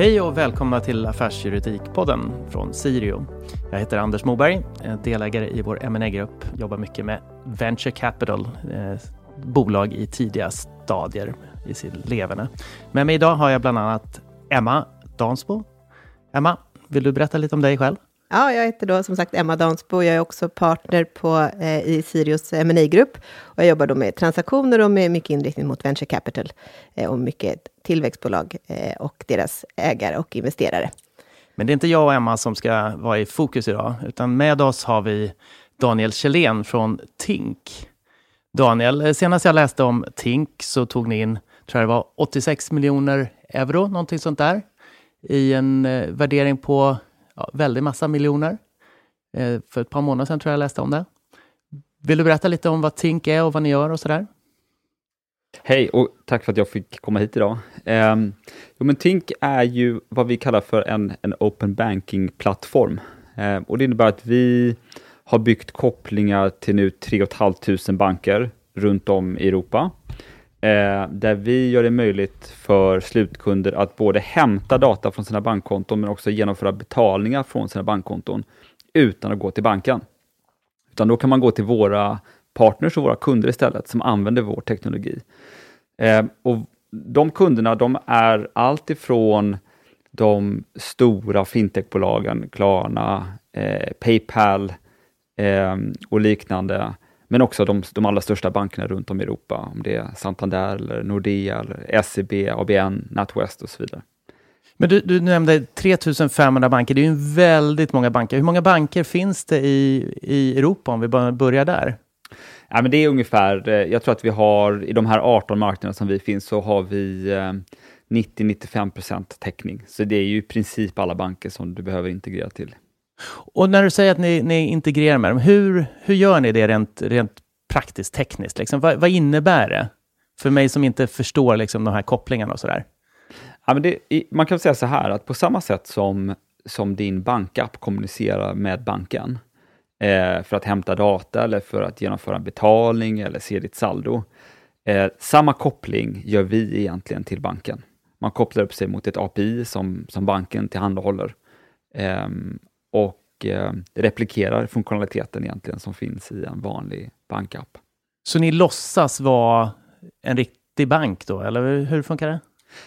Hej och välkomna till Affärsjuridikpodden från Sirio. Jag heter Anders Moberg, eh, delägare i vår ma grupp jobbar mycket med venture capital, eh, bolag i tidiga stadier i sin levande. Med mig idag har jag bland annat Emma Dansbo. Emma, vill du berätta lite om dig själv? Ja, jag heter då som sagt Emma Dansbo. Jag är också partner på, eh, i Sirius ma grupp och jag jobbar då med transaktioner och med mycket inriktning mot venture capital eh, och mycket tillväxtbolag eh, och deras ägare och investerare. Men det är inte jag och Emma som ska vara i fokus idag, utan med oss har vi Daniel Kjellén från Tink. Daniel, eh, senast jag läste om Tink så tog ni in, tror jag det var 86 miljoner euro, någonting sånt där, i en eh, värdering på ja, väldigt massa miljoner. Eh, för ett par månader sedan tror jag jag läste om det. Vill du berätta lite om vad Tink är och vad ni gör och sådär? Hej och tack för att jag fick komma hit idag. Um, jo, men Tink är ju vad vi kallar för en, en open banking-plattform. Um, och det innebär att vi har byggt kopplingar till nu 3 500 banker runt om i Europa. Eh, där vi gör det möjligt för slutkunder att både hämta data från sina bankkonton men också genomföra betalningar från sina bankkonton utan att gå till banken. Utan då kan man gå till våra partners och våra kunder istället som använder vår teknologi. Eh, och de kunderna de är allt ifrån de stora fintechbolagen, Klarna, eh, Paypal eh, och liknande men också de, de allra största bankerna runt om i Europa, om det är Santander, eller Nordea, eller SEB, ABN, NatWest och så vidare. Men du, du nämnde 3500 banker, det är ju väldigt många banker. Hur många banker finns det i, i Europa om vi börjar där? Ja, men det är ungefär, eh, jag tror att vi har, i de här 18 marknaderna som vi finns, så har vi 90-95 eh, täckning. Så det är ju i princip alla banker som du behöver integrera till. Och när du säger att ni, ni integrerar med dem, hur, hur gör ni det rent, rent praktiskt, tekniskt? Liksom? Vad, vad innebär det? För mig som inte förstår liksom, de här kopplingarna och sådär. Ja, men det, man kan säga så här, att på samma sätt som, som din bankapp kommunicerar med banken eh, för att hämta data eller för att genomföra en betalning eller se ditt saldo. Eh, samma koppling gör vi egentligen till banken. Man kopplar upp sig mot ett API som, som banken tillhandahåller. Eh, och eh, replikerar funktionaliteten egentligen som finns i en vanlig bankapp. Så ni låtsas vara en riktig bank då, eller hur funkar det?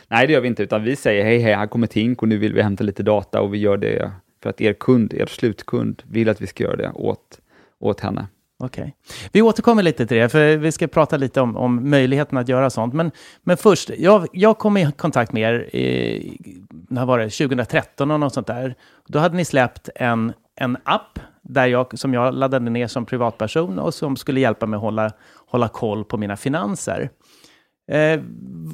Nej, det gör vi inte, utan vi säger hej, hej, här kommer Tink och nu vill vi hämta lite data och vi gör det för att er kund, er slutkund, vill att vi ska göra det åt, åt henne. Okej. Okay. Vi återkommer lite till det, för vi ska prata lite om, om möjligheten att göra sånt. Men, men först, jag, jag kom i kontakt med er, i, när var det, 2013 och något sånt där. Då hade ni släppt en, en app där jag, som jag laddade ner som privatperson och som skulle hjälpa mig att hålla, hålla koll på mina finanser. Eh,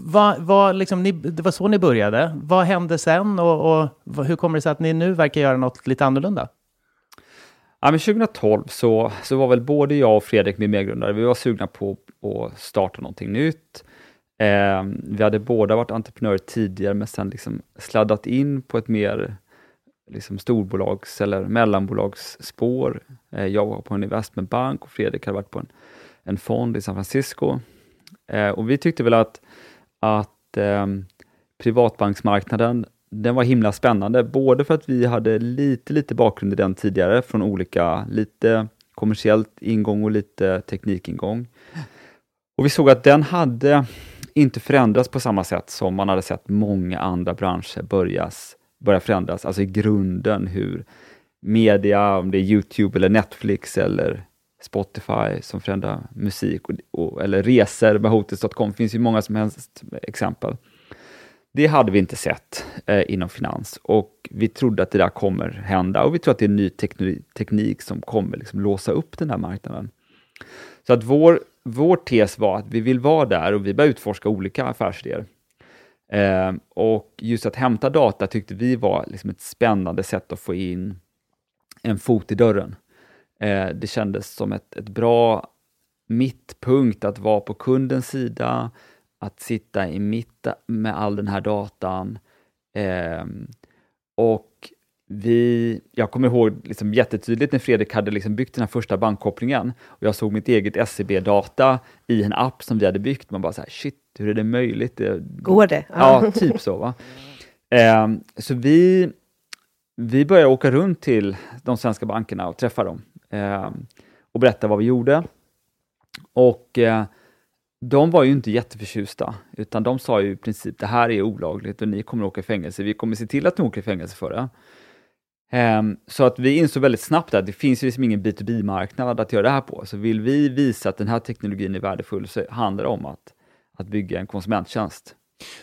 vad, vad, liksom, ni, det var så ni började. Vad hände sen och, och hur kommer det sig att ni nu verkar göra något lite annorlunda? Ja, men 2012 så, så var väl både jag och Fredrik, min medgrundare, vi var sugna på att starta någonting nytt. Eh, vi hade båda varit entreprenörer tidigare, men sen liksom sladdat in på ett mer liksom storbolags eller mellanbolagsspår. Eh, jag var på en investmentbank och Fredrik hade varit på en, en fond i San Francisco. Eh, och vi tyckte väl att, att eh, privatbanksmarknaden den var himla spännande, både för att vi hade lite, lite bakgrund i den tidigare från olika, lite kommersiellt ingång och lite teknikingång. Och vi såg att den hade inte förändrats på samma sätt som man hade sett många andra branscher börjas, börja förändras, alltså i grunden hur media, om det är Youtube eller Netflix eller Spotify som förändrar musik och, och, eller resor med Hotels.com, finns ju många som helst exempel. Det hade vi inte sett eh, inom finans och vi trodde att det där kommer hända och vi tror att det är en ny teknik som kommer liksom låsa upp den här marknaden. Så att vår, vår tes var att vi vill vara där och vi började utforska olika affärsidéer. Eh, och just att hämta data tyckte vi var liksom ett spännande sätt att få in en fot i dörren. Eh, det kändes som ett, ett bra mittpunkt att vara på kundens sida, att sitta i mitten med all den här datan. Eh, och vi, jag kommer ihåg liksom jättetydligt när Fredrik hade liksom byggt den här första bankkopplingen och jag såg mitt eget SEB-data i en app som vi hade byggt. Man bara så här, shit, hur är det möjligt? Det, Går det? Ja, typ så. Va? Eh, så vi, vi började åka runt till de svenska bankerna och träffa dem eh, och berätta vad vi gjorde. Och eh, de var ju inte jätteförtjusta, utan de sa ju i princip det här är olagligt och ni kommer att åka i fängelse. Vi kommer se till att ni åker i fängelse för det. Um, så att vi insåg väldigt snabbt att det finns ju liksom ingen B2B-marknad att göra det här på. Så vill vi visa att den här teknologin är värdefull så handlar det om att, att bygga en konsumenttjänst.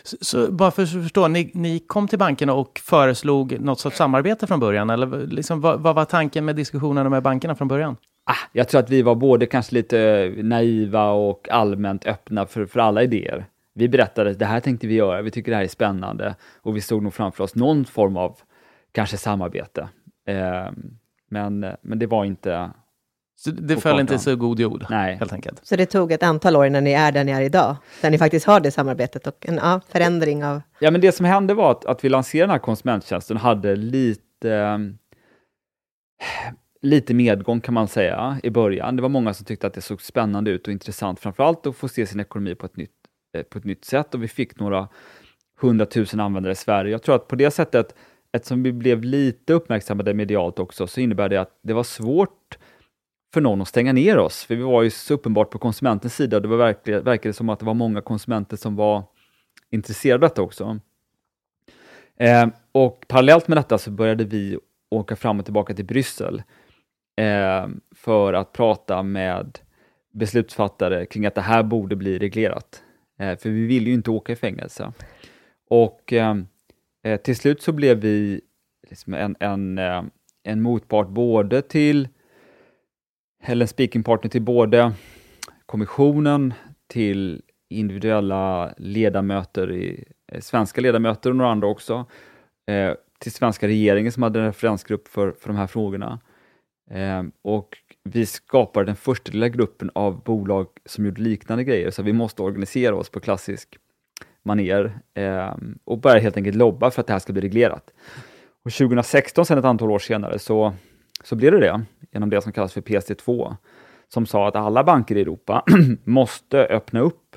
Så, så bara för att förstå, ni, ni kom till bankerna och föreslog något sorts samarbete från början? Eller liksom, vad, vad var tanken med diskussionerna med bankerna från början? Ah, jag tror att vi var både kanske lite naiva och allmänt öppna för, för alla idéer. Vi berättade att det här tänkte vi göra, vi tycker det här är spännande och vi stod nog framför oss någon form av kanske samarbete. Eh, men, men det var inte... Så det föll inte så god jord, Nej. helt enkelt? Så det tog ett antal år innan ni är där ni är idag, där ni faktiskt har det samarbetet och en ja, förändring av... Ja, men det som hände var att, att vi lanserade den här konsumenttjänsten hade lite lite medgång kan man säga i början. Det var många som tyckte att det såg spännande ut och intressant, framförallt att få se sin ekonomi på ett nytt, eh, på ett nytt sätt och vi fick några hundratusen användare i Sverige. Jag tror att på det sättet, eftersom vi blev lite uppmärksammade medialt också, så innebär det att det var svårt för någon att stänga ner oss, för vi var ju så uppenbart på konsumentens sida och det var verkligen, verkade som att det var många konsumenter som var intresserade av detta också. Eh, och parallellt med detta så började vi åka fram och tillbaka till Bryssel eh, för att prata med beslutsfattare kring att det här borde bli reglerat. Eh, för vi vill ju inte åka i fängelse. Och eh, eh, till slut så blev vi liksom en, en, eh, en motpart både till, eller en speaking partner till både kommissionen, till individuella ledamöter, i, eh, svenska ledamöter och några andra också, eh, till svenska regeringen som hade en referensgrupp för, för de här frågorna. Ehm, och vi skapade den första lilla gruppen av bolag som gjorde liknande grejer, så vi måste organisera oss på klassisk maner ehm, och börja helt enkelt lobba för att det här ska bli reglerat. Och 2016, sen ett antal år senare, så, så blev det det genom det som kallas för PSD2, som sa att alla banker i Europa måste öppna upp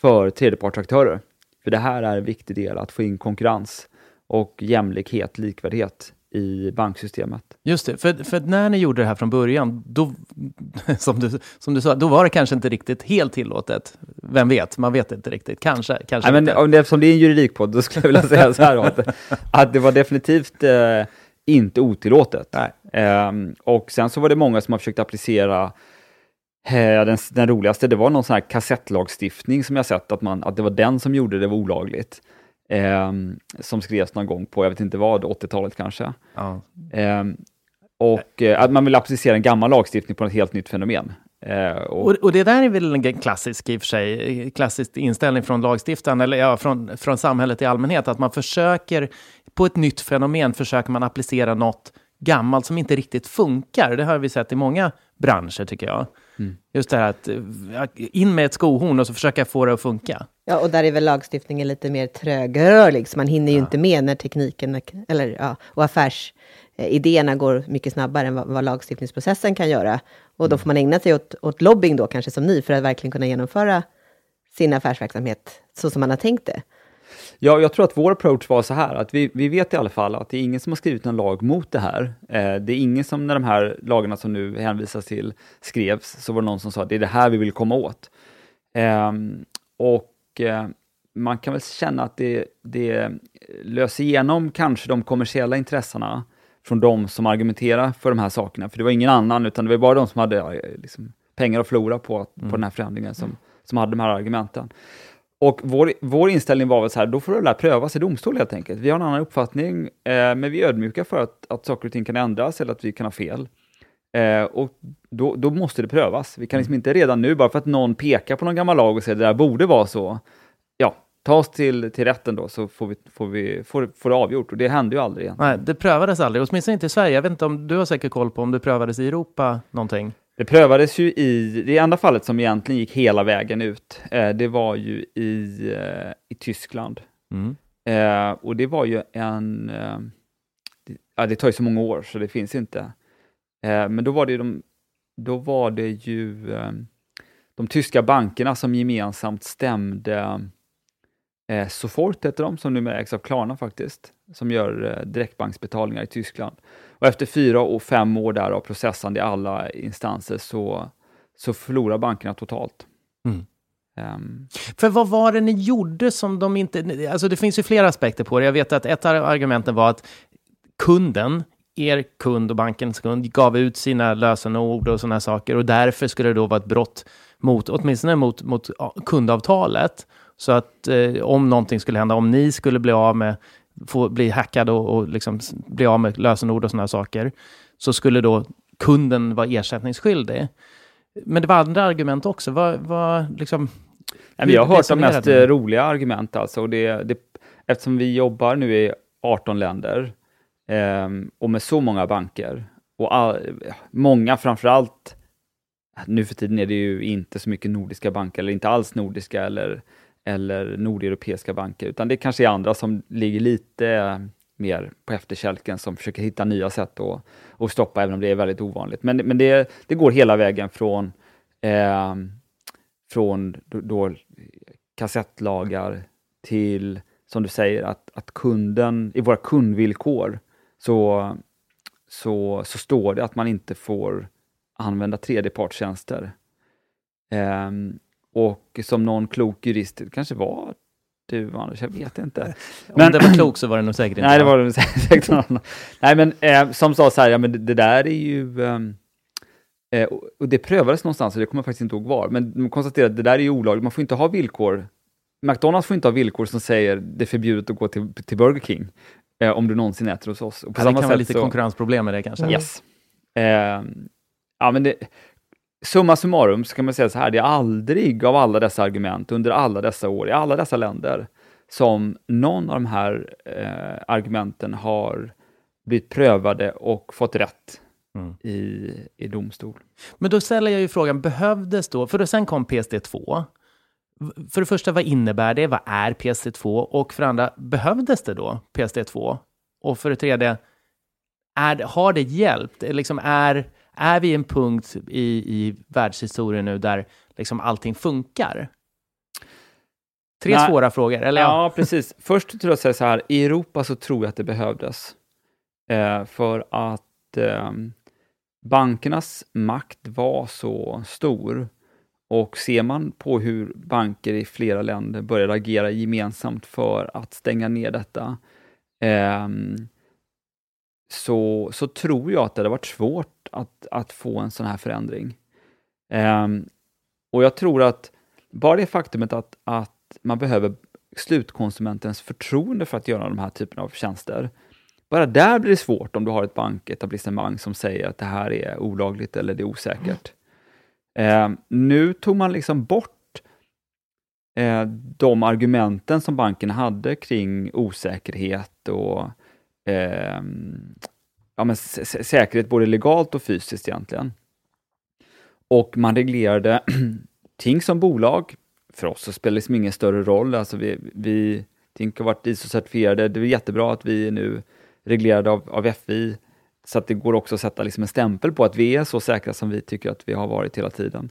för tredjepartsaktörer. För det här är en viktig del, att få in konkurrens och jämlikhet, likvärdighet i banksystemet. Just det, för, för när ni gjorde det här från början, då, som, du, som du sa, då var det kanske inte riktigt helt tillåtet. Vem vet, man vet inte riktigt. Kanske, kanske Nej, men inte. Eftersom det är en juridikpodd, då skulle jag vilja säga så här att, att det var definitivt eh, inte otillåtet. Eh, och sen så var det många som har försökt applicera eh, den, den, roligaste, det var någon sån här kassettlagstiftning som jag sett, att, man, att det var den som gjorde det olagligt eh, som skrevs någon gång på, jag vet inte vad, 80-talet kanske. Ja. Ehm, och eh, att man vill applicera en gammal lagstiftning på ett helt nytt fenomen. Eh, och, och, och, det där är väl en klassisk, i och för sig, klassisk inställning från lagstiftaren, eller ja, från, från samhället i allmänhet, att man försöker, på ett nytt fenomen försöker man applicera något gammalt som inte riktigt funkar. Det har vi sett i många branscher, tycker jag. Mm. Just det här att in med ett skohorn och så försöka få det att funka. Ja, och där är väl lagstiftningen lite mer trögrörlig, så man hinner ju ja. inte med när tekniken, eller ja, och affärsidéerna går mycket snabbare än vad, vad lagstiftningsprocessen kan göra. Och då mm. får man ägna sig åt, åt lobbying då, kanske som ni, för att verkligen kunna genomföra sin affärsverksamhet så som man har tänkt det. Ja, jag tror att vår approach var så här, att vi, vi vet i alla fall att det är ingen som har skrivit någon lag mot det här. Eh, det är ingen som, när de här lagarna som nu hänvisas till skrevs, så var det någon som sa att det är det här vi vill komma åt. Eh, och Eh, man kan väl känna att det, det löser igenom kanske de kommersiella intressena från de som argumenterar för de här sakerna, för det var ingen annan, utan det var bara de som hade eh, liksom, pengar att förlora på, mm. den här förändringen som, som hade de här argumenten. Och vår, vår inställning var väl så här, då får det där prövas i domstol helt enkelt. Vi har en annan uppfattning, eh, men vi är ödmjuka för att, att saker och ting kan ändras eller att vi kan ha fel. Eh, och då, då, måste det prövas. Vi kan liksom inte redan nu, bara för att någon pekar på någon gammal lag och säger att det där borde vara så, ja, ta oss till, till rätten då så får, vi, får, vi, får, får det avgjort. Och det hände ju aldrig. Egentligen. Nej, det prövades aldrig, åtminstone inte i Sverige. Jag vet inte om du har säkert koll på om det prövades i Europa någonting? Det prövades ju i, det enda fallet som egentligen gick hela vägen ut, eh, det var ju i, eh, i Tyskland. Mm. Eh, och det var ju en, eh, ja, det tar ju så många år så det finns inte. Eh, men då var det ju de, då var det ju eh, de tyska bankerna som gemensamt stämde eh, Sofort heter de, som numera ägs av Klarna faktiskt, som gör direktbanksbetalningar i Tyskland. Och efter fyra och fem år där av processande i alla instanser så, så förlorar bankerna totalt. Mm. Um, För vad var det ni gjorde som de inte... Alltså det finns ju flera aspekter på det. Jag vet att ett av argumenten var att kunden, er kund och bankens kund, gav ut sina lösenord och sådana saker och därför skulle det då vara ett brott mot, åtminstone mot, mot kundavtalet. Så att eh, om någonting skulle hända, om ni skulle bli av med, få bli hackade och, och liksom bli av med lösenord och sådana saker, så skulle då kunden vara ersättningsskyldig. Men det var andra argument också. Vad, vad, liksom, Nej, men jag har hört de mest roliga argument alltså. Och det, det, eftersom vi jobbar nu i 18 länder ehm, och med så många banker och all, många framförallt, nu för tiden är det ju inte så mycket nordiska banker eller inte alls nordiska eller, eller nordeuropeiska banker utan det kanske är andra som ligger lite mer på efterkälken som försöker hitta nya sätt att, att stoppa även om det är väldigt ovanligt. Men, men det, det går hela vägen från eh, från då, då kassettlagar till, som du säger, att, att kunden, i våra kundvillkor så, så, så står det att man inte får använda tredjepartstjänster. Ehm, och som någon klok jurist, det kanske var du Anders, jag vet inte. om Men- det var klok så var det nog säkert inte. Nej, det va? var det säkert någon. Nej, men eh, som sa så här, ja men det, det där är ju... ehm, eh, och och det prövades någonstans, och det kommer jag faktiskt inte ihåg var, men de konstaterade att det där är ju olagligt, man får inte ha villkor. McDonalds får inte ha villkor som säger det är förbjudet att gå till, till Burger King eh, om du någonsin äter hos oss. Och på Ja, det samma kan vara sätt lite så- konkurrensproblem med det kanske. Yes. Ehm, ja, men det, summa summarum så kan man säga så här, det är aldrig av alla dessa argument under alla dessa år i alla dessa länder som någon av de här eh, argumenten har blivit prövade och fått rätt Mm. i, i domstol. Men då ställer jag ju frågan, behövdes då, för då sen kom PSD2. För det första, vad innebär det? Vad är PSD2? Och för det andra, behövdes det då PSD2? Och för det tredje, är, har det hjälpt? Är Liksom är, är vi en punkt i, i världshistorien nu där liksom allting funkar? Tre Nej. svåra frågor, eller ja. Ja, precis. Först tror jag säga så här, i Europa så tror jag att det behövdes. Eh, för att eh, bankernas makt var så stor. Och ser man på hur banker i flera länder började agera gemensamt för att stänga ner detta, eh, så, så tror jag att det hade varit svårt att, att få en sån här förändring. Eh, och jag tror att bara det faktumet att, att man behöver slutkonsumentens förtroende för att göra de här typen av tjänster. Bara där blir det svårt om du har ett banketablissemang som säger att det här är olagligt eller det är osäkert. Eh, nu tog man liksom bort eh, de argumenten som banken hade kring osäkerhet och eh, ja, men sä- säkerhet både legalt och fysiskt egentligen. Och man reglerade ting som bolag. För oss så spelar det liksom ingen större roll. Alltså vi, vi Tink har varit ISO-certifierade. Det är jättebra att vi är nu reglerade av, av FI så att det går också att sätta liksom en stämpel på att vi är så säkra som vi tycker att vi har varit hela tiden.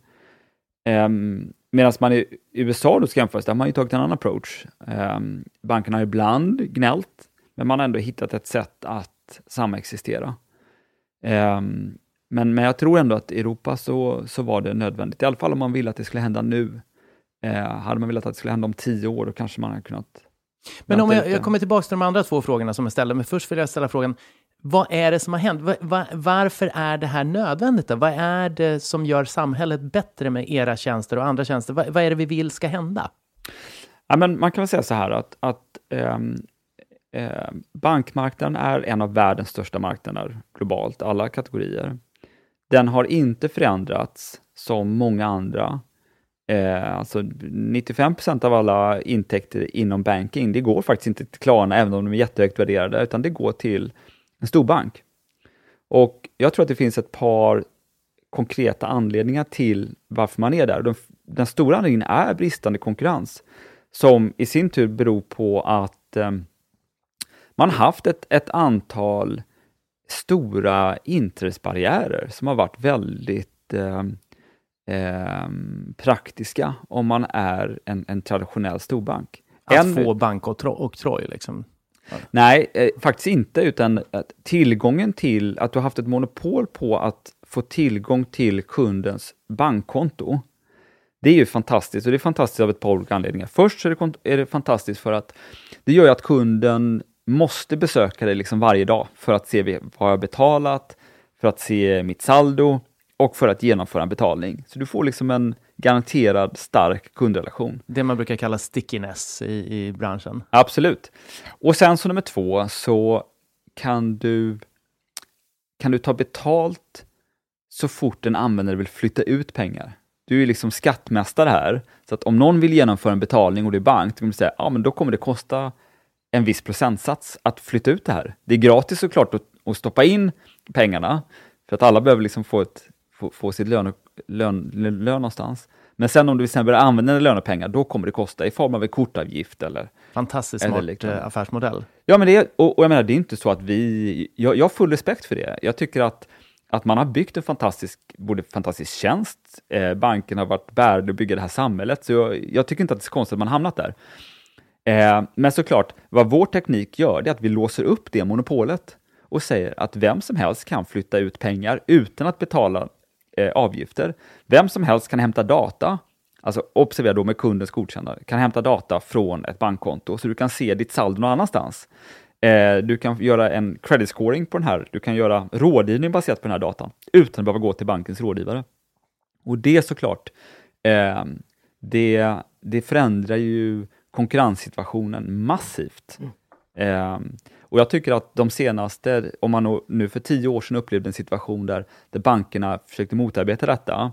Um, Medan man i USA då ska jämföras, där har man ju tagit en annan approach. Um, bankerna har ibland gnällt, men man har ändå hittat ett sätt att samexistera. Um, men, men jag tror ändå att i Europa så, så var det nödvändigt, i alla fall om man ville att det skulle hända nu. Uh, hade man velat att det skulle hända om tio år, då kanske man hade kunnat Men om jag, jag kommer tillbaka till de andra två frågorna som jag ställde, men först vill jag ställa frågan, vad är det som har hänt? Var, var, varför är det här nödvändigt? Då? Vad är det som gör samhället bättre med era tjänster och andra tjänster? Vad, vad är det vi vill ska hända? Ja, men man kan väl säga så här att, att ähm, äh, bankmarknaden är en av världens största marknader globalt, alla kategorier. Den har inte förändrats som många andra. Eh, alltså 95% av alla intäkter inom banking, det går faktiskt inte till Klarna, även om de är jättehögt värderade, utan det går till en stor bank. Och jag tror att det finns ett par konkreta anledningar till varför man är där. Den, den stora anledningen är bristande konkurrens, som i sin tur beror på att eh, man haft ett, ett antal stora inträdesbarriärer som har varit väldigt eh, eh, praktiska om man är en, en traditionell storbank. Att En- få bankoktroj liksom. Nej, eh, faktiskt inte, utan att tillgången till, att du har haft ett monopol på att få tillgång till kundens bankkonto. Det är ju fantastiskt och det är fantastiskt av ett par olika anledningar. Först så är det, är det fantastiskt för att det gör ju att kunden måste besöka dig liksom varje dag för att se vad jag har betalat, för att se mitt saldo och för att genomföra en betalning. Så du får liksom en garanterad stark kundrelation. Det man brukar kalla stickiness i, i branschen. Absolut. Och sen så nummer två så kan du, kan du ta betalt så fort en användare vill flytta ut pengar. Du är liksom skattmästare här, så att om någon vill genomföra en betalning och det är bank, då kommer du säga, ja men då kommer det kosta en viss procentsats att flytta ut det här. Det är gratis såklart att, att stoppa in pengarna, för att alla behöver liksom få, ett, få, få sitt lön, lön, lön någonstans. Men sen om du sen börjar använda dina lönepengar, då kommer det kosta i form av en kortavgift eller Fantastiskt Eller smart liknande. eh, affärsmodell. Ja, men det är, och, och jag menar, det är inte så att vi... Jag, jag har full respekt för det. Jag tycker att, att man har byggt en fantastisk, både fantastisk tjänst, eh, banken har varit bärande att bygga det här samhället, så jag, jag tycker inte att det är så konstigt att man hamnat där. Eh, men såklart, vad vår teknik gör, det är att vi låser upp det monopolet och säger att vem som helst kan flytta ut pengar utan att betala eh, avgifter. Vem som helst kan hämta data, alltså observera då med kundens godkännande, kan hämta data från ett bankkonto så du kan se ditt saldo någon annanstans. Eh, du kan göra en credit scoring på den här, du kan göra rådgivning baserat på den här datan utan att behöva gå till bankens rådgivare. Och det såklart, eh, det, det förändrar ju konkurrenssituationen massivt. Eh, och jag tycker att de senaste, om man nu för tio år sedan upplevde en situation där, där bankerna försökte motarbeta detta,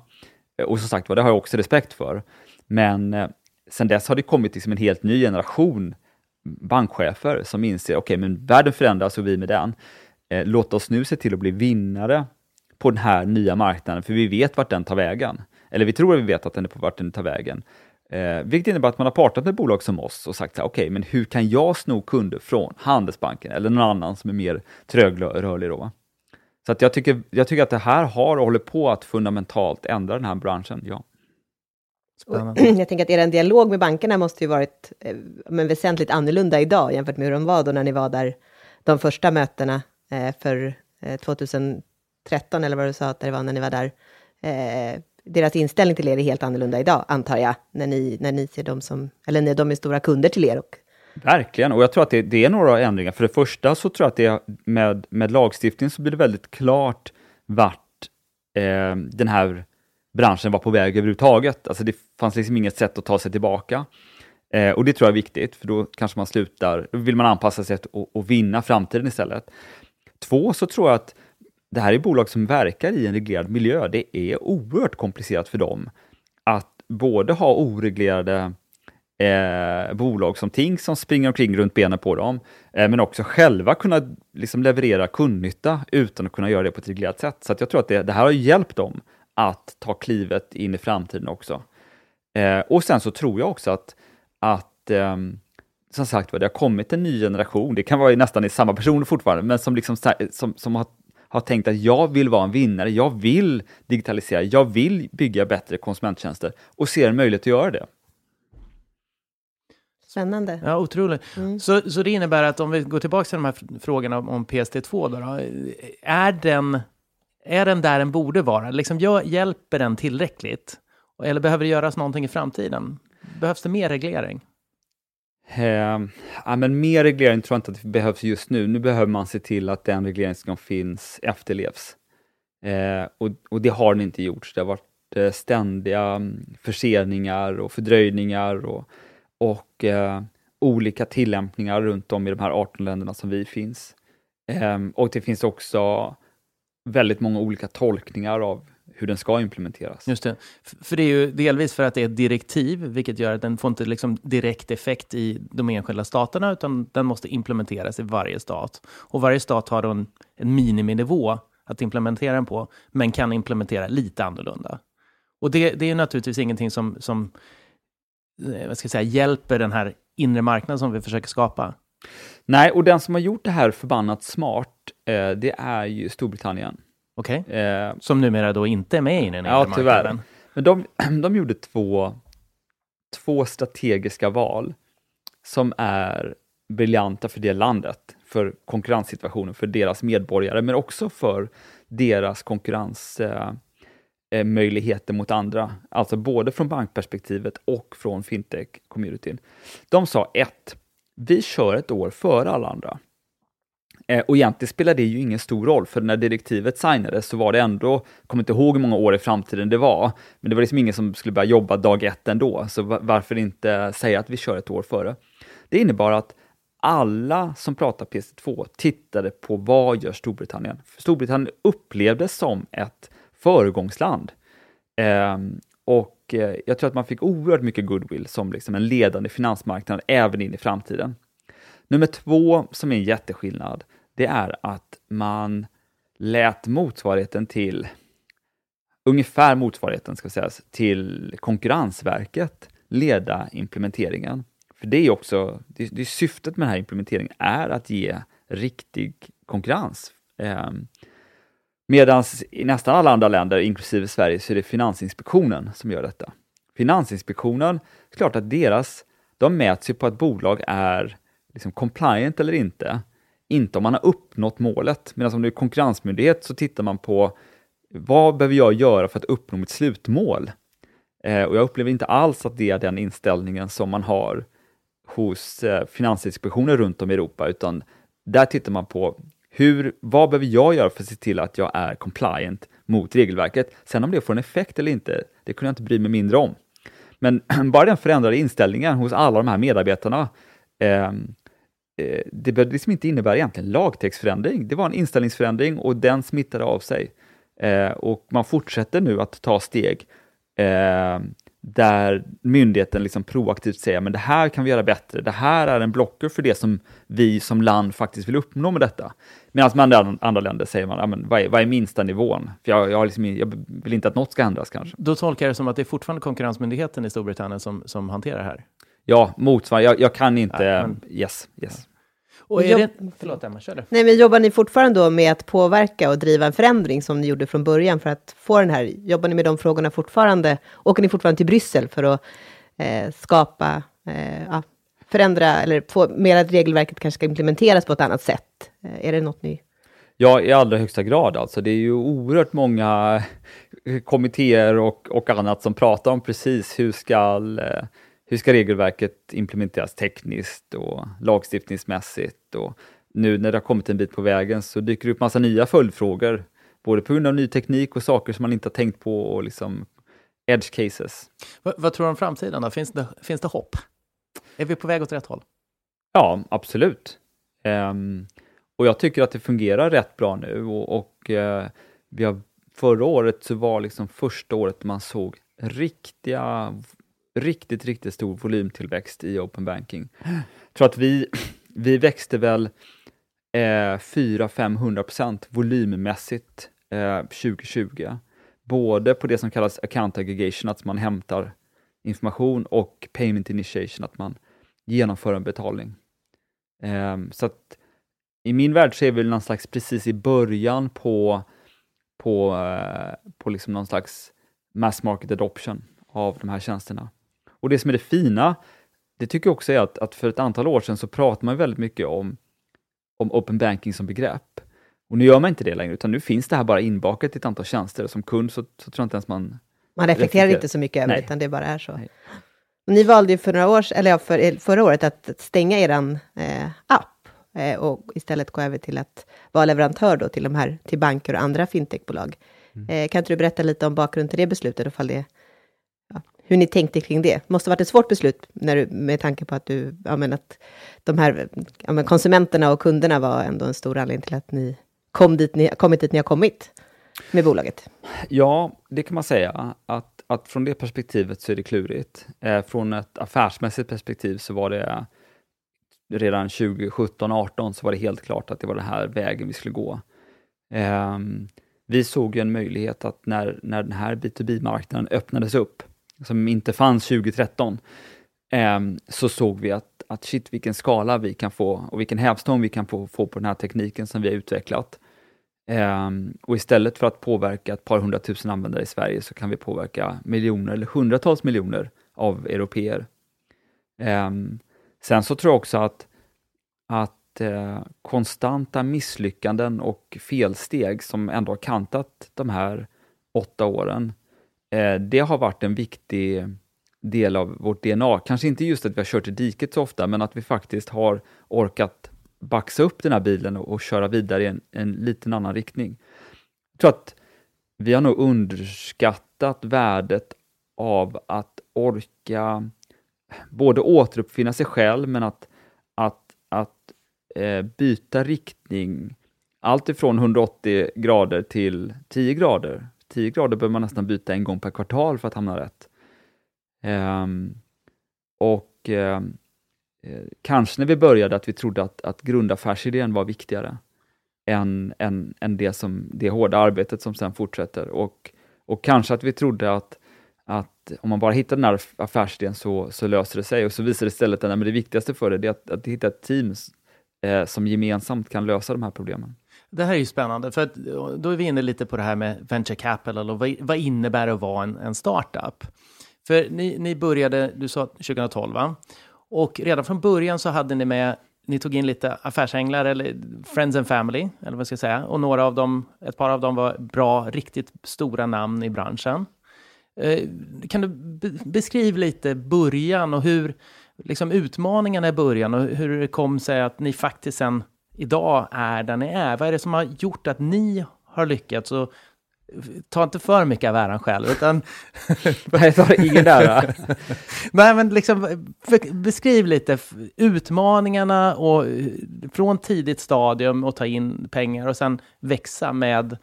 eh, och som sagt var, det har jag också respekt för, men eh, sen dess har det kommit liksom en helt ny generation bankchefer som inser, okej, men världen förändras och vi med den. Eh, låt oss nu se till att bli vinnare på den här nya marknaden, för vi vet vart den tar vägen. Eller vi tror att vi vet att den är på vart den tar vägen. Eh, vilket innebär att man har partat med bolag som oss och sagt, så här, okej, men hur kan jag sno kunder från Handelsbanken eller någon annan som är mer trögrörlig då? va? Så att jag, tycker, jag tycker att det här har och håller på att fundamentalt ändra den här branschen, ja. Spännande. Jag tänker att er dialog med bankerna måste ju varit eh, men väsentligt annorlunda idag jämfört med hur de var då när ni var där de första mötena eh, för eh, 2013 eller vad du sa att det var när ni var där. Deras inställning till er är helt annorlunda idag, antar jag, när ni, när ni ser dem som, eller när de är stora kunder till er. Och, Verkligen, och jag tror att det, det är några ändringar. För det första så tror jag att det med, med lagstiftning så blir det väldigt klart vart eh, den här branschen var på väg överhuvudtaget. Alltså det fanns liksom inget sätt att ta sig tillbaka. Eh, och det tror jag är viktigt, för då kanske man slutar, då vill man anpassa sig och, och vinna framtiden istället. Två, så tror jag att det här är bolag som verkar i en reglerad miljö. Det är oerhört komplicerat för dem att både ha oreglerade eh, bolag som Ting som springer omkring runt benen på dem, eh, men också själva kunna liksom, leverera kundnytta utan att kunna göra det på ett reglerat sätt. Så att jag tror att det, det här har hjälpt dem att ta klivet in i framtiden också. Eh, och sen så tror jag också att, att ehm, som sagt var, det har kommit en ny generation, det kan vara nästan i samma personer fortfarande, men som, liksom, som, som har, har tänkt att jag vill vara en vinnare, jag vill digitalisera, jag vill bygga bättre konsumenttjänster och ser en möjlighet att göra det. spännande. Ja, otroligt. Så, så det innebär att om vi går tillbaka till de här frågorna om, om PSD2, då, då, är, den, är den där den borde vara? Liksom, gör, hjälper den tillräckligt? Eller behöver det göras någonting i framtiden? Behövs det mer reglering? Eh, ja, men mer reglering tror jag inte att det behövs just nu. Nu behöver man se till att den reglering som finns efterlevs. Eh, och, och det har den inte gjort. Det har varit eh, ständiga mm, förseningar och fördröjningar och, och eh, olika tillämpningar runt om i de här 18 länderna som vi finns. Eh, och det finns också väldigt många olika tolkningar av hur den ska implementeras. Just det. För det är ju delvis för att det är ett direktiv, vilket gör att den får inte liksom direkt effekt i de enskilda staterna, utan den måste implementeras i varje stat. Och varje stat har då en, en miniminivå att implementera den på, men kan implementera lite annorlunda. Och det, det är naturligtvis ingenting som, som eh, vad ska jag säga, hjälper den här inre marknaden som vi försöker skapa. Nej, och den som har gjort det här förbannat smart, eh, det är ju Storbritannien. Okej? Eh, Som numera då inte är med i den Ja, tyvärr. marknaden. Men de, de gjorde två, två strategiska val. som är briljanta för det landet, för konkurrenssituationen för deras medborgare, men också för deras konkurrensmöjligheter eh, mot andra. Alltså både från bankperspektivet och från fintech-communityn. De sa ett, vi kör ett år före alla andra. Eh, och egentligen spelar det ju ingen stor roll, för när direktivet signades så var det ändå, jag kommer inte ihåg hur många år i framtiden det var, men det var liksom ingen som skulle börja jobba dag ett ändå, så varför inte säga att vi kör ett år före? Det innebar att alla som pratar PC2 tittade på vad gör Storbritannien? För Storbritannien upplevdes som ett föregångsland. Eh, och eh, jag tror att man fick oerhört mycket goodwill som liksom en ledande finansmarknad även in i framtiden. Nummer två, som är en jätteskillnad, det är att man lät motsvarigheten till, ungefär motsvarigheten ska sägas, till Konkurrensverket leda implementeringen. För det är också, det, det syftet med den här implementeringen är att ge riktig konkurrens. Eh, Medan i nästan alla andra länder, inklusive Sverige, så är det Finansinspektionen som gör detta. Finansinspektionen, klart att deras, de mäts ju på att bolag är liksom compliant eller inte, inte om man har uppnått målet. Medan om du är konkurrensmyndighet så tittar man på vad behöver jag göra för att uppnå mitt slutmål? Eh, och jag upplever inte alls att det är den inställningen som man har hos eh, finansinspektioner runt om i Europa, utan där tittar man på hur, vad behöver jag göra för att se till att jag är compliant mot regelverket? Sen om det får en effekt eller inte, det kunde jag inte bry mig mindre om. Men bara den förändrade inställningen hos alla de här medarbetarna, eh, Eh, det behövde liksom inte innebära egentligen lagtextförändring. Det var en inställningsförändring och den smittade av sig. Eh, och man fortsätter nu att ta steg eh, där myndigheten liksom proaktivt säger men det här kan vi göra bättre, det här är en blocker för det som vi som land faktiskt vill uppnå med detta. Medan med andra, andra länder säger man, ja, men vad, är, vad är minsta nivån? För jag, jag, liksom, jag vill inte att något ska ändras kanske. Då tolkar jag det som att det är fortfarande Konkurrensmyndigheten i Storbritannien som, som hanterar det här? Ja, motsvarande. Jag, jag kan inte... Nej, men... Yes, yes. Och är det, förlåt Emma, kör det. Nej, men jobbar ni fortfarande då med att påverka och driva en förändring som ni gjorde från början för att få den här, jobbar ni med de frågorna fortfarande? Åker ni fortfarande till Bryssel för att eh, skapa, eh, ja, förändra eller få mer att regelverket kanske ska implementeras på ett annat sätt? Eh, är det något ni Ja, i allra högsta grad alltså. Det är ju oerhört många kommittéer och, och annat som pratar om precis hur ska eh, hur ska regelverket implementeras tekniskt och lagstiftningsmässigt? Och nu när det har kommit en bit på vägen så dyker det upp massa nya följdfrågor, både på grund av ny teknik och saker som man inte har tänkt på och liksom edge cases. Vad, vad tror du om framtiden då? Finns det, finns det hopp? Är vi på väg åt rätt håll? Ja, absolut. Um, och jag tycker att det fungerar rätt bra nu och, och uh, vi har, förra året så var liksom första året man såg riktiga riktigt, riktigt stor volymtillväxt i open banking. Jag tror att vi, vi växte väl eh, 400-500% volymmässigt eh, 2020. Både på det som kallas account aggregation, att man hämtar information och payment initiation, att man genomför en betalning. Eh, så att i min värld så är vi någon slags precis i början på, på, eh, på liksom någon slags mass market adoption av de här tjänsterna. Och det som är det fina, det tycker jag också är att, att för ett antal år sedan så pratade man väldigt mycket om, om open banking som begrepp. Och nu gör man inte det längre, utan nu finns det här bara inbakat i ett antal tjänster. Som kund så, så tror jag inte ens man... Man reflekterar, reflekterar. inte så mycket över det, utan det bara är så. Ni valde ju för några år, eller för, förra året att stänga er eh, app eh, och istället gå över till att vara leverantör då till, de här, till banker och andra fintechbolag. Mm. Eh, kan inte du berätta lite om bakgrunden till det beslutet, ifall det hur ni tänkte kring det. måste ha varit ett svårt beslut när du, med tanke på att du, ja, men att de här ja, men konsumenterna och kunderna var ändå en stor anledning till att ni kom dit ni, kommit dit ni har kommit med bolaget. Ja, det kan man säga. Att, att från det perspektivet så är det klurigt. Eh, från ett affärsmässigt perspektiv så var det redan 2017-18 så var det helt klart att det var den här vägen vi skulle gå. Eh, vi såg ju en möjlighet att när, när den här B2B-marknaden öppnades upp som inte fanns 2013, eh, så såg vi att, att shit vilken skala vi kan få och vilken hävstång vi kan få, få på den här tekniken som vi har utvecklat. Eh, och istället för att påverka ett par hundratusen användare i Sverige så kan vi påverka miljoner eller hundratals miljoner av europeer. Eh, Sen så tror jag också att, att eh, konstanta misslyckanden och felsteg som ändå har kantat de här åtta åren, Eh, det har varit en viktig del av vårt DNA. Kanske inte just att vi har kört i diket så ofta, men att vi faktiskt har orkat baxa upp den här bilen och, och köra vidare i en, en liten annan riktning. Jag tror att vi har nog underskattat värdet av att orka både återuppfinna sig själv, men att, att, att eh, byta riktning allt ifrån 180 grader till 10 grader. 10 grader behöver man nästan byta en gång per kvartal för att hamna rätt. Um, och um, kanske när vi började att vi trodde att, att grundaffärsidén var viktigare än, än, än det, som, det hårda arbetet som sen fortsätter. Och, och kanske att vi trodde att, att om man bara hittar den här affärsidén så, så löser det sig och så visar det istället att det viktigaste för det är att, att hitta ett team eh, som gemensamt kan lösa de här problemen. Det här är ju spännande, för att, då är vi inne lite på det här med venture capital och vad, vad innebär det att vara en, en startup? För ni, ni började, du sa 2012 va? Och redan från början så hade ni med, ni tog in lite affärsänglar eller friends and family, eller vad ska jag säga. Och några av dem, ett par av dem var bra, riktigt stora namn i branschen. Eh, kan du beskriva lite början och hur, liksom utmaningarna i början och hur det kom sig att ni faktiskt sen idag är där ni är? Vad är det som har gjort att ni har lyckats? Och ta inte för mycket av äran själv, utan... Nej, ta ingen ära. Nej, men liksom beskriv lite utmaningarna och från tidigt stadium och ta in pengar och sen växa med,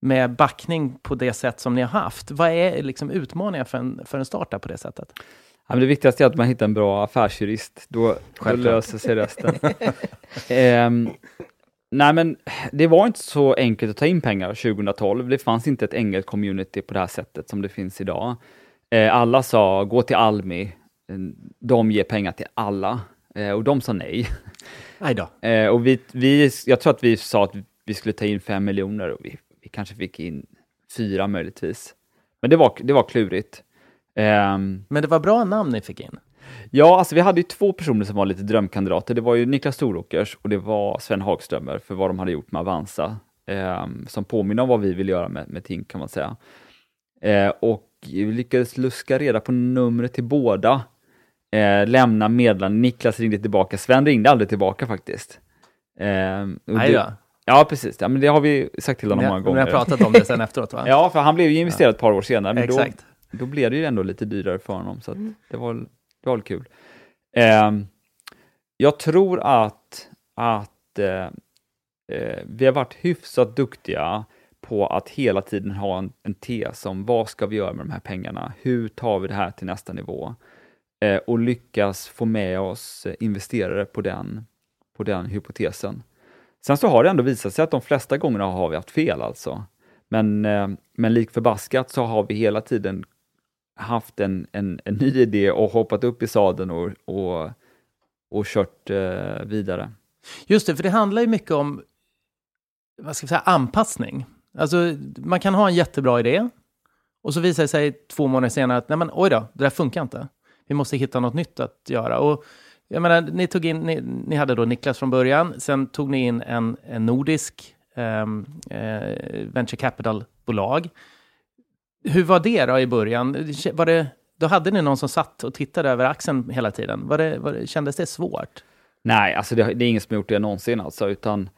med backning på det sätt som ni har haft. Vad är liksom utmaningar för en, för en startup på det sättet? Ja, men det viktigaste är att man hittar en bra affärsjurist, då, då löser sig resten. um, Nej, men det var inte så enkelt att ta in pengar 2012. Det fanns inte ett enkelt community på det här sättet som det finns idag. Eh, alla sa gå till Almi, eh, de ger pengar till alla eh, och de sa nej. Nej då. Och vi, vi, jag tror att vi sa att vi skulle ta in fem miljoner och vi, vi kanske fick in fyra möjligtvis. Men det var, det var klurigt. Um, Men det var bra namn ni fick in? Ja, alltså vi hade ju två personer som var lite drömkandidater. Det var ju Niklas Storåkers och det var Sven Hagströmer för vad de hade gjort med Avanza, eh, som påminner om vad vi vill göra med, med Tink kan man säga. Eh, och vi lyckades luska reda på numret till båda, eh, lämna meddelande. Niklas ringde tillbaka, Sven ringde aldrig tillbaka faktiskt. Eh, Nej då. Ja, precis. Ja, men det har vi sagt till honom många gånger. Vi har pratat om det sen efteråt, va? ja, för han blev ju investerad ja. ett par år senare, men då, då blev det ju ändå lite dyrare för honom, så mm. det var det var kul. Eh, jag tror att, att eh, eh, vi har varit hyfsat duktiga på att hela tiden ha en, en tes om vad ska vi göra med de här pengarna? Hur tar vi det här till nästa nivå? Eh, och lyckas få med oss investerare på den, på den hypotesen. Sen så har det ändå visat sig att de flesta gångerna har vi haft fel alltså. Men, eh, men lik förbaskat så har vi hela tiden haft en, en, en ny idé och hoppat upp i sadeln och, och, och kört eh, vidare. Just det, för det handlar ju mycket om vad ska vi säga, anpassning. Alltså, man kan ha en jättebra idé och så visar det sig två månader senare att nej men, oj då, det där funkar inte. Vi måste hitta något nytt att göra. Och jag menar, ni, tog in, ni, ni hade då Niklas från början, sen tog ni in en, en nordisk um, eh, venture capital-bolag hur var det då i början? Var det, då hade ni någon som satt och tittade över axeln hela tiden. Var det, var det, kändes det svårt? Nej, alltså det, det är ingen som har gjort det någonsin alltså, utan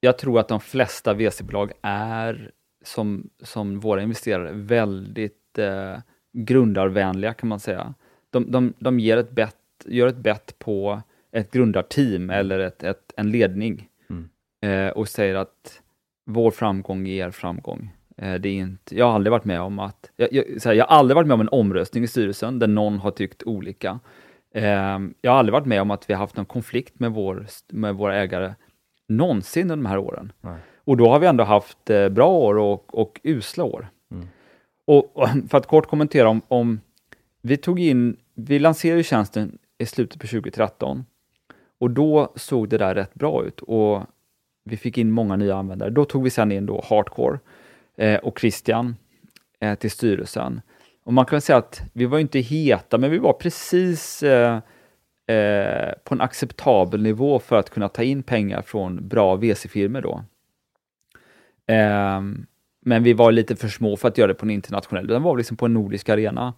jag tror att de flesta VC-bolag är som, som våra investerare väldigt eh, grundarvänliga kan man säga. De, de, de ger ett bet, gör ett bett på ett grundarteam eller ett, ett, en ledning mm. eh, och säger att vår framgång är er framgång. Eh, det är inte, jag har aldrig varit med om att, jag, jag, här, jag har aldrig varit med om en omröstning i styrelsen där någon har tyckt olika. Eh, jag har aldrig varit med om att vi har haft någon konflikt med, vår, med våra ägare någonsin under de här åren. Nej. Och då har vi ändå haft eh, bra år och, och usla år. Mm. Och, och, för att kort kommentera om, om, vi tog in, vi lanserade tjänsten i slutet på 2013 och då såg det där rätt bra ut och vi fick in många nya användare. Då tog vi sedan in då Hardcore Eh, och Christian eh, till styrelsen. Och man kan säga att vi var inte heta, men vi var precis eh, eh, på en acceptabel nivå för att kunna ta in pengar från bra VC-firmor då. Eh, men vi var lite för små för att göra det på en internationell, den var liksom på en nordisk arena.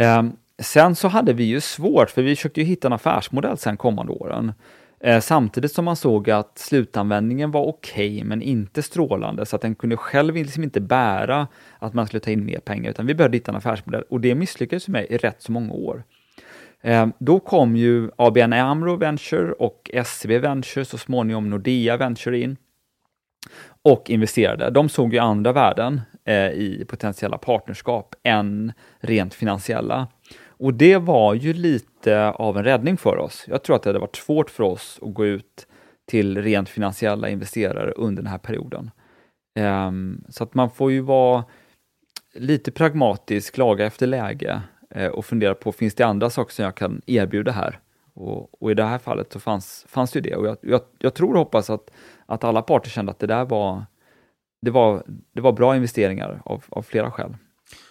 Eh, sen så hade vi ju svårt, för vi försökte ju hitta en affärsmodell sen kommande åren. Eh, samtidigt som man såg att slutanvändningen var okej, okay, men inte strålande, så att den kunde själv liksom inte bära att man skulle ta in mer pengar, utan vi behövde hitta en affärsmodell och det misslyckades för mig i rätt så många år. Eh, då kom ju ABN AMRO Venture och SEB Venture, så småningom Nordea Venture in och investerade. De såg ju andra värden eh, i potentiella partnerskap än rent finansiella. Och det var ju lite av en räddning för oss. Jag tror att det hade varit svårt för oss att gå ut till rent finansiella investerare under den här perioden. Um, så att man får ju vara lite pragmatisk, laga efter läge uh, och fundera på, finns det andra saker som jag kan erbjuda här? Och, och i det här fallet så fanns, fanns ju det och jag, jag, jag, tror och hoppas att, att alla parter kände att det där var, det var, det var bra investeringar av, av flera skäl.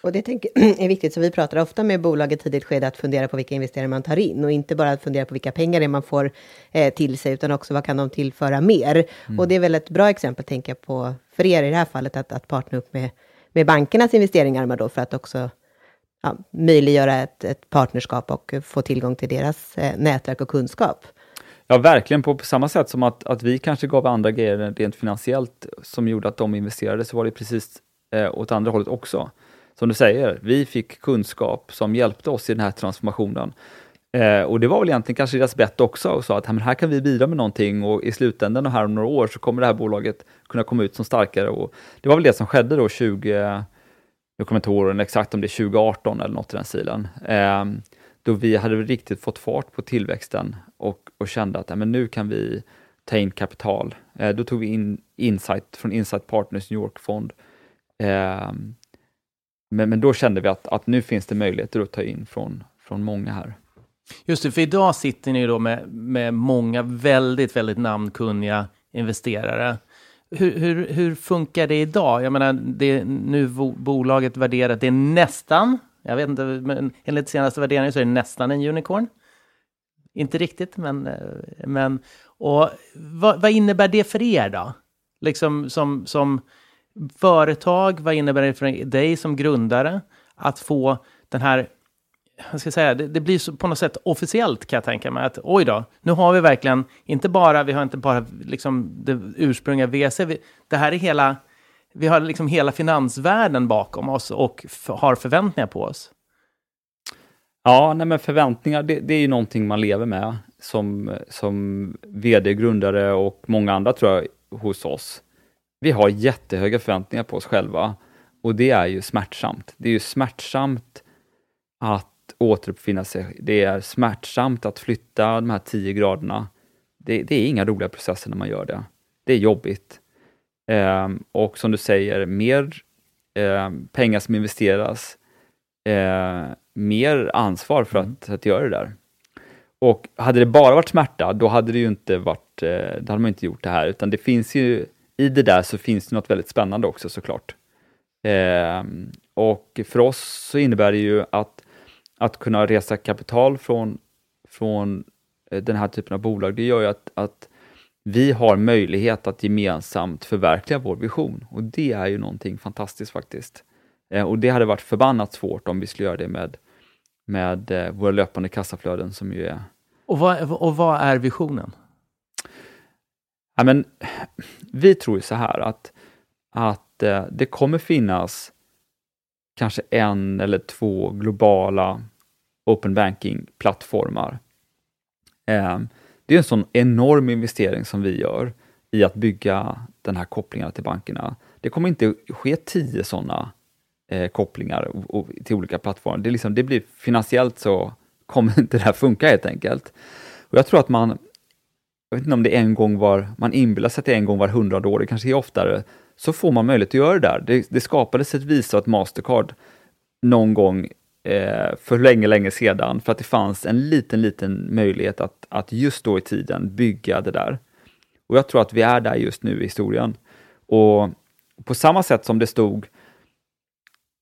Och det tänker, är viktigt, så vi pratar ofta med bolag i tidigt skede att fundera på vilka investerare man tar in och inte bara att fundera på vilka pengar det man får eh, till sig, utan också vad kan de tillföra mer? Mm. Och det är väl ett bra exempel, tänker jag på, för er i det här fallet, att, att partna upp med, med bankernas investeringar då, för att också ja, möjliggöra ett, ett partnerskap och få tillgång till deras eh, nätverk och kunskap. Ja, verkligen. På samma sätt som att, att vi kanske gav andra grejer rent finansiellt som gjorde att de investerade, så var det precis eh, åt andra hållet också som du säger, vi fick kunskap som hjälpte oss i den här transformationen. Eh, och det var väl egentligen kanske deras bett också och sa att här kan vi bidra med någonting och i slutändan och här om några år så kommer det här bolaget kunna komma ut som starkare. Och det var väl det som skedde då 20, jag kommer inte ihåg exakt om det är 2018 eller något i den stilen. Eh, då vi hade riktigt fått fart på tillväxten och, och kände att eh, men nu kan vi ta in kapital. Eh, då tog vi in Insight från Insight Partners New York-fond. Ehm, men, men då kände vi att, att nu finns det möjligheter att ta in från, från många här. Just det, för idag sitter ni då med, med många väldigt, väldigt namnkunniga investerare. Hur, hur, hur funkar det idag? Jag menar, det nu bolaget värderat, det är nästan, jag vet inte, men enligt senaste värderingen så är det nästan en unicorn. Inte riktigt, men... Eh, men och vad, vad innebär det för er då? Liksom som, som företag, vad innebär det för dig som grundare att få den här jag ska säga, det, det, blir så, på något sätt officiellt kan jag tänka mig. Att oj då, nu har vi verkligen, inte bara, vi har inte bara liksom det ursprungliga VC, vi, det här är hela, vi har liksom hela finansvärlden bakom oss och har förväntningar på oss. Ja, nej men förväntningar, det, det, är ju någonting man lever med som, som vd, grundare och många andra tror jag hos oss vi har jättehöga förväntningar på oss själva och det är ju smärtsamt. Det är ju smärtsamt att återuppfinna sig. Det är smärtsamt att flytta de här 10 graderna. Det, det är inga roliga processer när man gör det. Det är jobbigt. Eh, och som du säger, mer eh, pengar som investeras, eh, mer ansvar för att, att göra det där. Och hade det bara varit smärta, då hade det ju inte varit, eh, då hade man inte gjort det här, utan det finns ju i det där så finns det något väldigt spännande också såklart. Eh, och för oss så innebär det ju att, att kunna resa kapital från, från eh, den här typen av bolag, det gör ju att, att vi har möjlighet att gemensamt förverkliga vår vision och det är ju någonting fantastiskt faktiskt. Eh, och det hade varit förbannat svårt om vi skulle göra det med, med eh, våra löpande kassaflöden som ju är... Och vad, och vad är visionen? Ja, men, vi tror ju så här att, att eh, det kommer finnas kanske en eller två globala open banking-plattformar. Eh, det är en sån enorm investering som vi gör i att bygga den här kopplingen till bankerna. Det kommer inte ske tio sådana eh, kopplingar och, och, till olika plattformar. Det, liksom, det blir finansiellt så kommer inte det här funka helt enkelt. Och Jag tror att man jag vet inte om det är en gång var, man inbillar sig att det är en gång var hundrade år, det kanske är oftare, så får man möjlighet att göra det där. Det, det skapades ett Visa och ett Mastercard någon gång eh, för länge, länge sedan, för att det fanns en liten, liten möjlighet att, att just då i tiden bygga det där. Och jag tror att vi är där just nu i historien. Och på samma sätt som det stod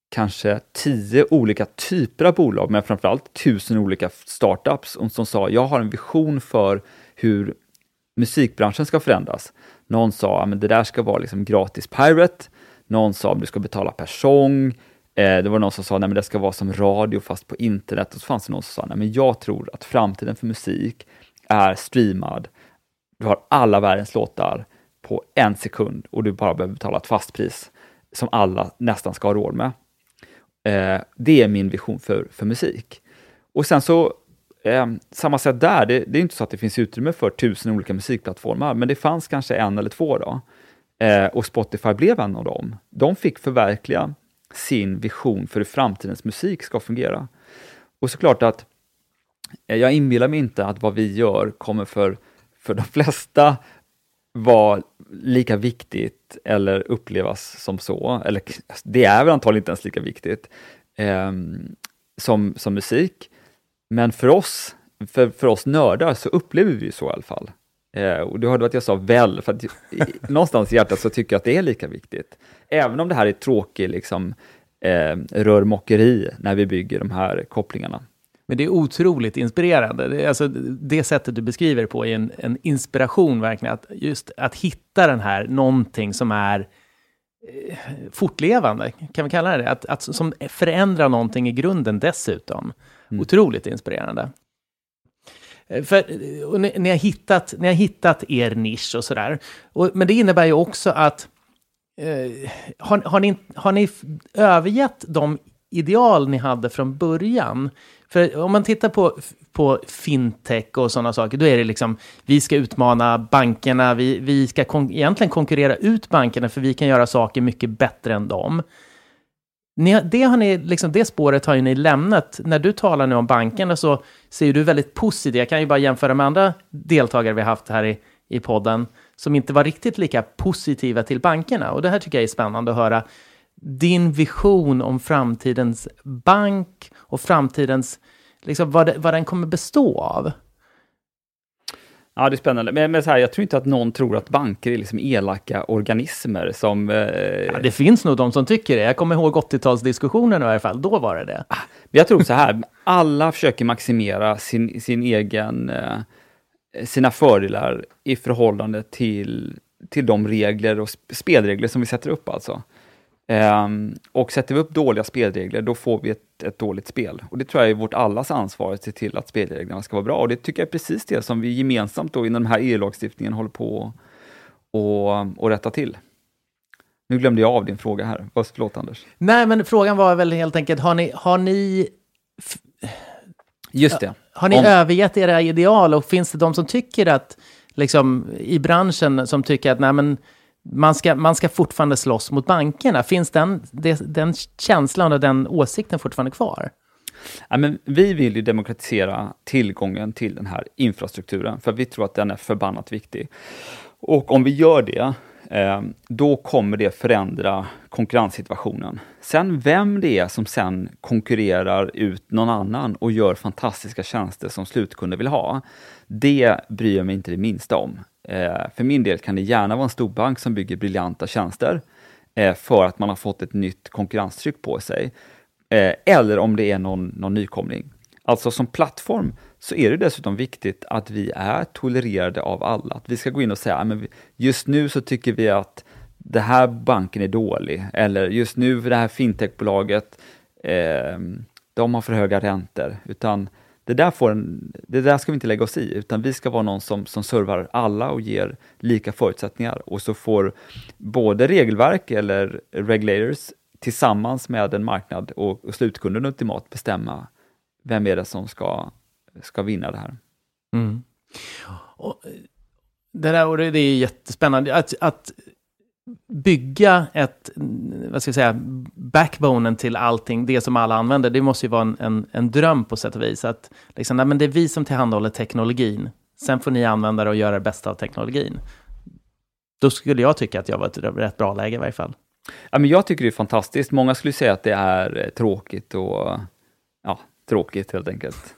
kanske tio olika typer av bolag, men framförallt tusen olika startups som sa, jag har en vision för hur musikbranschen ska förändras. Någon sa, att det där ska vara liksom gratis pirate. Någon sa, att du ska betala per sång. Eh, det var någon som sa, att det ska vara som radio fast på internet. Och så fanns det någon som sa, att jag tror att framtiden för musik är streamad. Du har alla världens låtar på en sekund och du bara behöver betala ett fast pris som alla nästan ska ha råd med. Eh, det är min vision för, för musik. Och sen så, eh, samma sätt där, det, det, är inte så att det finns utrymme för tusen olika musikplattformar, men det fanns kanske en eller två då. Eh, och Spotify blev en av dem. De fick förverkliga sin vision för hur framtidens musik ska fungera. Och såklart att eh, jag inbillar mig inte att vad vi gör kommer för, för de flesta vara lika viktigt eller upplevas som så, eller det är väl antagligen inte ens lika viktigt eh, som, som musik. Men för oss, för, för oss nördar så upplever vi så i alla fall. Eh, och du hörde att jag sa väl, för att i, någonstans i hjärtat så tycker jag att det är lika viktigt. Även om det här är tråkigt liksom, eh, rörmokeri när vi bygger de här kopplingarna. Men det är otroligt inspirerande. Det, alltså, det sättet du beskriver det på är en, en inspiration verkligen. Att just att hitta den här, någonting som är eh, fortlevande, kan vi kalla det att, att Som förändrar någonting i grunden dessutom. Mm. Otroligt inspirerande. Eh, för, eh, ni, har hittat, ni har hittat er nisch och sådär. Men det innebär ju också att eh, har, har, ni, har ni övergett de ideal ni hade från början? För om man tittar på, på fintech och sådana saker, då är det liksom, vi ska utmana bankerna, vi, vi ska kon egentligen konkurrera ut bankerna för vi kan göra saker mycket bättre än dem. Ni, det, har ni, liksom, det spåret har ju ni lämnat. När du talar nu om bankerna så ser du väldigt positivt. Jag kan ju bara jämföra med andra deltagare vi har haft här i, i podden som inte var riktigt lika positiva till bankerna. Och det här tycker jag är spännande att höra din vision om framtidens bank och framtidens, liksom vad, det, vad den kommer bestå av? Ja, det är spännande. Men, men så här, jag tror inte att någon tror att banker är liksom elaka organismer som... Eh... Ja, det finns nog de som tycker det. Jag kommer ihåg 80-talsdiskussionen i alla fall. Då var det det. Ah, men jag tror så här, alla försöker maximera sin, sin egen, eh, sina fördelar i förhållande till, till de regler och spelregler som vi sätter upp alltså. Um, och sätter vi upp dåliga spelregler, då får vi ett, ett, dåligt spel. Och det tror jag är vårt allas ansvar att se till att spelreglerna ska vara bra. Och det tycker jag är precis det som vi gemensamt då inom den här EU-lagstiftningen håller på och, och rätta till. Nu glömde jag av din fråga här. Förlåt Anders. Nej, men frågan var väl helt enkelt, har ni, har ni Just det. Har ni Om... övergett era ideal och finns det de som tycker att, liksom i branschen, som tycker att nej men man ska, man ska fortfarande slåss mot bankerna. Finns den, den känslan och den åsikten fortfarande kvar? Ja, men vi vill ju demokratisera tillgången till den här infrastrukturen, för vi tror att den är förbannat viktig. Och om vi gör det, eh, då kommer det förändra konkurrenssituationen. Sen vem det är som sen konkurrerar ut någon annan och gör fantastiska tjänster som slutkunder vill ha, det bryr jag mig inte det minsta om. Eh, för min del kan det gärna vara en storbank som bygger briljanta tjänster eh, för att man har fått ett nytt konkurrenstryck på sig. Eh, eller om det är någon, någon nykomling. Alltså som plattform så är det dessutom viktigt att vi är tolererade av alla. Att vi ska gå in och säga, ah, men just nu så tycker vi att den här banken är dålig. Eller just nu det här fintechbolaget, eh, de har för höga räntor. Utan det där, får en, det där ska vi inte lägga oss i, utan vi ska vara någon som, som servar alla och ger lika förutsättningar. Och så får både regelverk eller regulators tillsammans med en marknad och, och slutkunden ultimat bestämma vem är det som ska, ska vinna det här. Mm. Och, det där och det, det är jättespännande. Att, att bygga ett, vad ska jag säga, backbonen till allting, det som alla använder, det måste ju vara en, en, en dröm på sätt och vis. Att liksom, nej, men det är vi som tillhandahåller teknologin. Sen får ni använda det och göra det bästa av teknologin. Då skulle jag tycka att jag var ett rätt bra läge i varje fall. Ja, men jag tycker det är fantastiskt. Många skulle säga att det är eh, tråkigt och ja, tråkigt helt enkelt.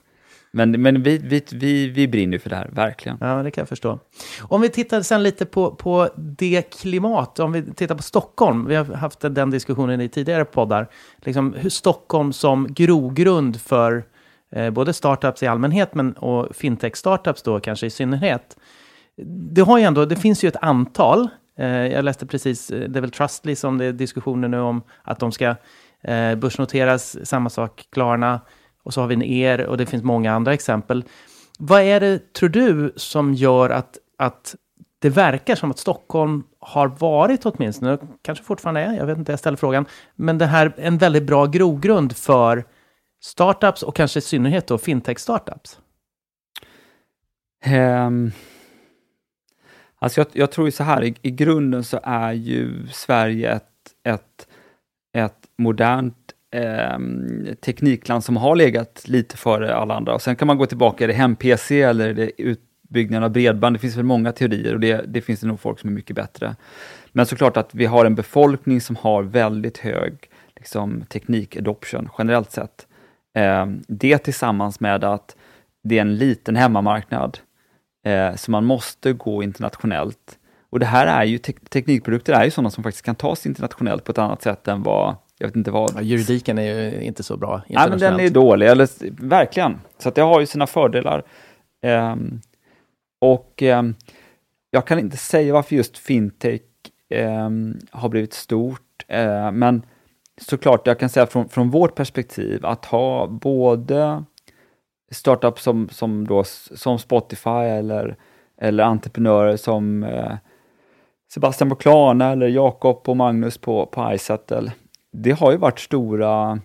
Men, men vi, vi, vi, vi brinner för det här, verkligen. Ja, det kan jag förstå. Om vi tittar sen lite på, på det klimat, om vi tittar på Stockholm, vi har haft den diskussionen i tidigare poddar, liksom hur Stockholm som grogrund för eh, både startups i allmänhet men, och fintech-startups då kanske i synnerhet. Det, har ju ändå, det finns ju ett antal, eh, jag läste precis, eh, det är väl Trustly som det är diskussioner nu om att de ska eh, börsnoteras, samma sak Klarna, och så har vi en er och det finns många andra exempel. Vad är det, tror du, som gör att, att det verkar som att Stockholm har varit åtminstone, kanske fortfarande är, jag vet inte, jag ställer frågan, men det här är en väldigt bra grogrund för startups och kanske i synnerhet då fintech-startups? Um, ehm, alltså jag, jag, tror ju så här, i, i, grunden så är ju Sverige ett, ett, ett modernt eh, teknikland som har legat lite före alla andra. Och sen kan man gå tillbaka, är det hem-PC eller är det utbyggnaden av bredband? Det finns väl många teorier och det, det finns det nog folk som är mycket bättre. Men såklart att vi har en befolkning som har väldigt hög liksom, teknik-adoption generellt sett. Eh, det tillsammans med att det är en liten hemmamarknad, eh, så man måste gå internationellt. Och det här är ju, te teknikprodukter är ju sådana som faktiskt kan tas internationellt på ett annat sätt än vad jag vet inte vad. Ja, juridiken är ju inte så bra. Nej, men den är dålig, eller, verkligen. Så det har ju sina fördelar. Um, och um, jag kan inte säga varför just fintech um, har blivit stort, uh, men såklart, jag kan säga från, från vårt perspektiv att ha både startups som, som, då, som Spotify eller, eller entreprenörer som uh, Sebastian på Klarna eller Jakob och Magnus på, på iSettle det har ju varit stora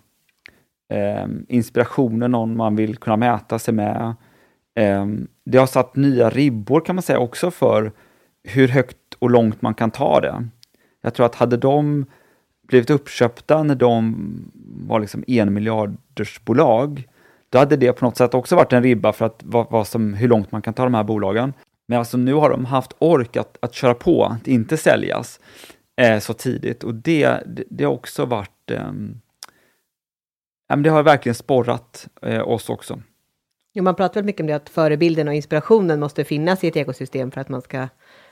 eh, inspirationer, någon man vill kunna mäta sig med. Eh, det har satt nya ribbor kan man säga också för hur högt och långt man kan ta det. Jag tror att hade de blivit uppköpta när de var liksom en miljarders bolag, då hade det på något sätt också varit en ribba för att vad, vad som, hur långt man kan ta de här bolagen. Men alltså nu har de haft ork att, att köra på, att inte säljas eh, så tidigt och det, det, det har också varit eh, det har verkligen sporrat eh, oss också. Jo, man pratar väl mycket om det att förebilden och inspirationen måste finnas i ett ekosystem för att man ska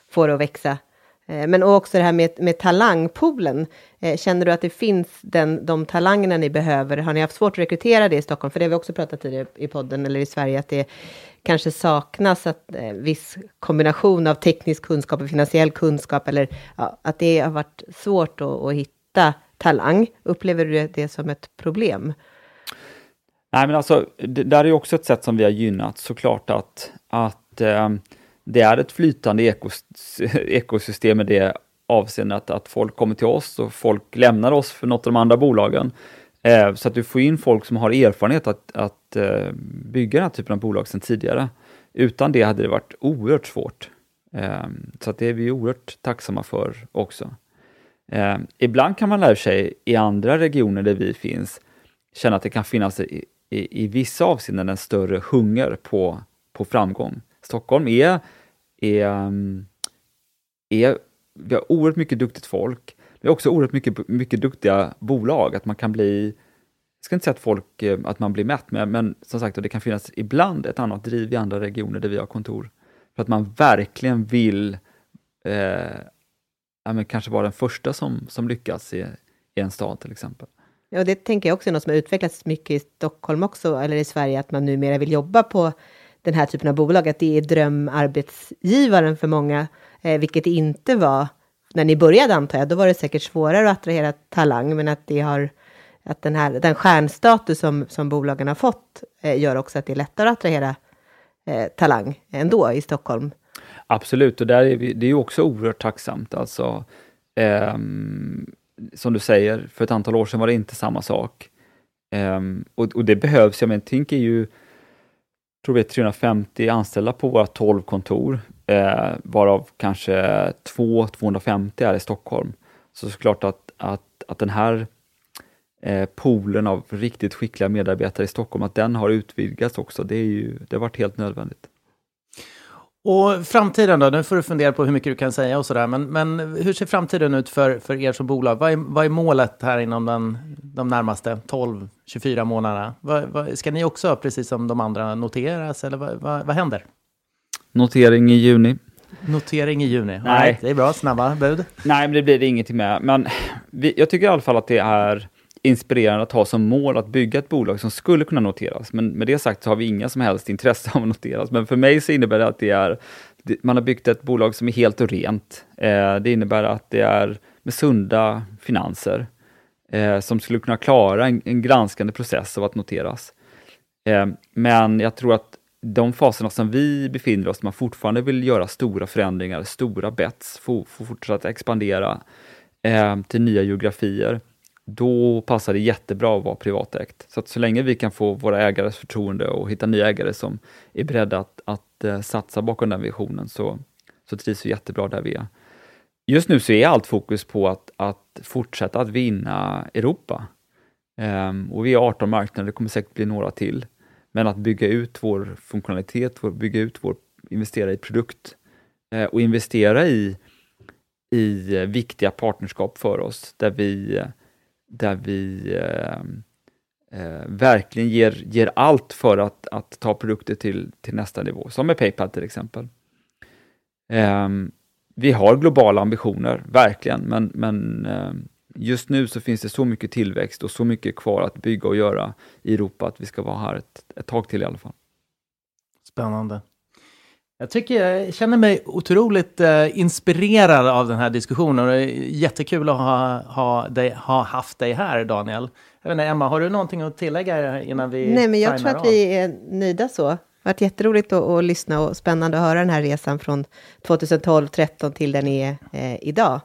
få det att växa. Eh, men också det här med, med talangpoolen. Eh, känner du att det finns den, de talangerna ni behöver? Har ni haft svårt att rekrytera det i Stockholm? För det har vi också pratat tidigare i podden, eller i Sverige, att det kanske saknas att eh, viss kombination av teknisk kunskap och finansiell kunskap, eller ja, att det har varit svårt att, att hitta talang. Upplever du det som ett problem? Nej, men alltså, det där är också ett sätt som vi har gynnat, såklart att, att eh, det är ett flytande ekos ekosystem i det avseendet att folk kommer till oss och folk lämnar oss för något av de andra bolagen. Eh, så att du får in folk som har erfarenhet att, att eh, bygga den här typen av bolag sedan tidigare. Utan det hade det varit oerhört svårt. Eh, så att det är vi oerhört tacksamma för också. Eh, ibland kan man lära sig i andra regioner där vi finns känna att det kan finnas i, i, i vissa avseenden en större hunger på, på framgång. Stockholm är, är, mm, är vi har oerhört mycket duktigt folk. Vi har också oerhört mycket, mycket duktiga bolag, att man kan bli jag ska inte säga att folk, eh, att man blir mätt med, men som sagt, det kan finnas ibland ett annat driv i andra regioner där vi har kontor. För att man verkligen vill eh, ja, men kanske vara den första som, som lyckas i, i en stad till exempel. Ja, det tänker jag också är något som har utvecklats mycket i Stockholm också, eller i Sverige, att man numera vill jobba på den här typen av bolag, att det är drömarbetsgivaren för många, eh, vilket det inte var när ni började antar jag. Då var det säkert svårare att attrahera talang, men att det har att den, här, den stjärnstatus som, som bolagen har fått eh, gör också att det är lättare att attrahera eh, talang ändå i Stockholm. Absolut, och där är vi, det är också oerhört tacksamt. Alltså, eh, som du säger, för ett antal år sedan var det inte samma sak. Eh, och, och, det behövs, jag menar, Tink är ju tror vi är 350 anställda på våra 12 kontor, eh, varav kanske 2-250 är i Stockholm. Så såklart att, att, att den här eh, poolen av riktigt skickliga medarbetare i Stockholm, att den har utvidgats också, det, är ju, det har varit helt nödvändigt. Och framtiden då? Nu får du fundera på hur mycket du kan säga och sådär. Men, men hur ser framtiden ut för, för er som bolag? Vad är, vad är målet här inom den, de närmaste 12-24 månaderna? Vad, vad, ska ni också, precis som de andra, noteras? Eller vad, vad, vad händer? Notering i juni. Notering i juni. Nej. Right, det är bra, snabba bud. Nej, men det blir det ingenting med. Men vi, jag tycker i alla fall att det är inspirerande att ha som mål att bygga ett bolag som skulle kunna noteras. Men med det sagt så har vi inga som helst intresse av att noteras. Men för mig så innebär det att det är, man har byggt ett bolag som är helt och rent. Eh, det innebär att det är med sunda finanser eh, som skulle kunna klara en, en granskande process av att noteras. Eh, men jag tror att de faserna som vi befinner oss, man fortfarande vill göra stora förändringar, stora bets, få, få fortsätta expandera till nya geografier, då passar det jättebra att vara privatägt. Så att så länge vi kan få våra ägares förtroende och hitta nya ägare som är beredda att, att eh, satsa bakom den visionen så, så trivs vi jättebra där vi är. Just nu så är allt fokus på att, att fortsätta att vinna Europa. Um, och vi är 18 marknader, det kommer säkert bli några till. Men att bygga ut vår funktionalitet, bygga ut vår, investera i produkt uh, och investera i, i eh, viktiga partnerskap för oss där vi där vi eh, eh, verkligen ger, ger allt för att, att ta produkter till, till nästa nivå, som med Paypal till exempel. Eh, vi har globala ambitioner, verkligen, men, men eh, just nu så finns det så mycket tillväxt och så mycket kvar att bygga och göra i Europa att vi ska vara här ett, ett tag till i alla fall. Spännande. Jag tycker jag känner mig otroligt eh, inspirerad av den här diskussionen. Det är jättekul att ha, ha, dig, ha haft dig här, Daniel. Jag vet inte, Emma, har du någonting att tillägga innan vi Nej, men jag tror att av? vi är nöjda så. Det har varit jätteroligt att, att lyssna och spännande att höra den här resan från 2012-13 till den är eh, idag.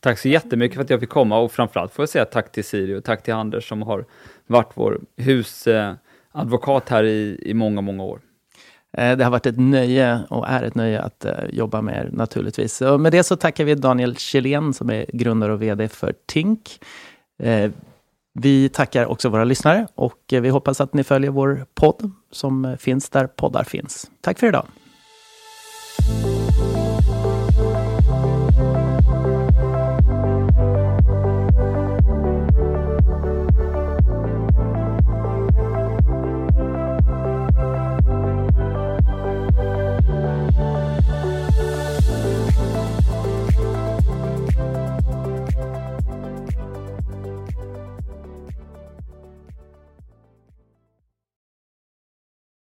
Tack så jättemycket för att jag fick komma och framförallt får jag säga tack till Siri och tack till Anders som har varit vår husadvokat här i, i många, många år. Eh, det har varit ett nöje och är ett nöje att eh, jobba med er naturligtvis. Och med det så tackar vi Daniel Kjellén som är grundare och VD för Tink. Eh, vi tackar också våra lyssnare och vi hoppas att ni följer vår podd som finns där poddar finns. Tack för idag!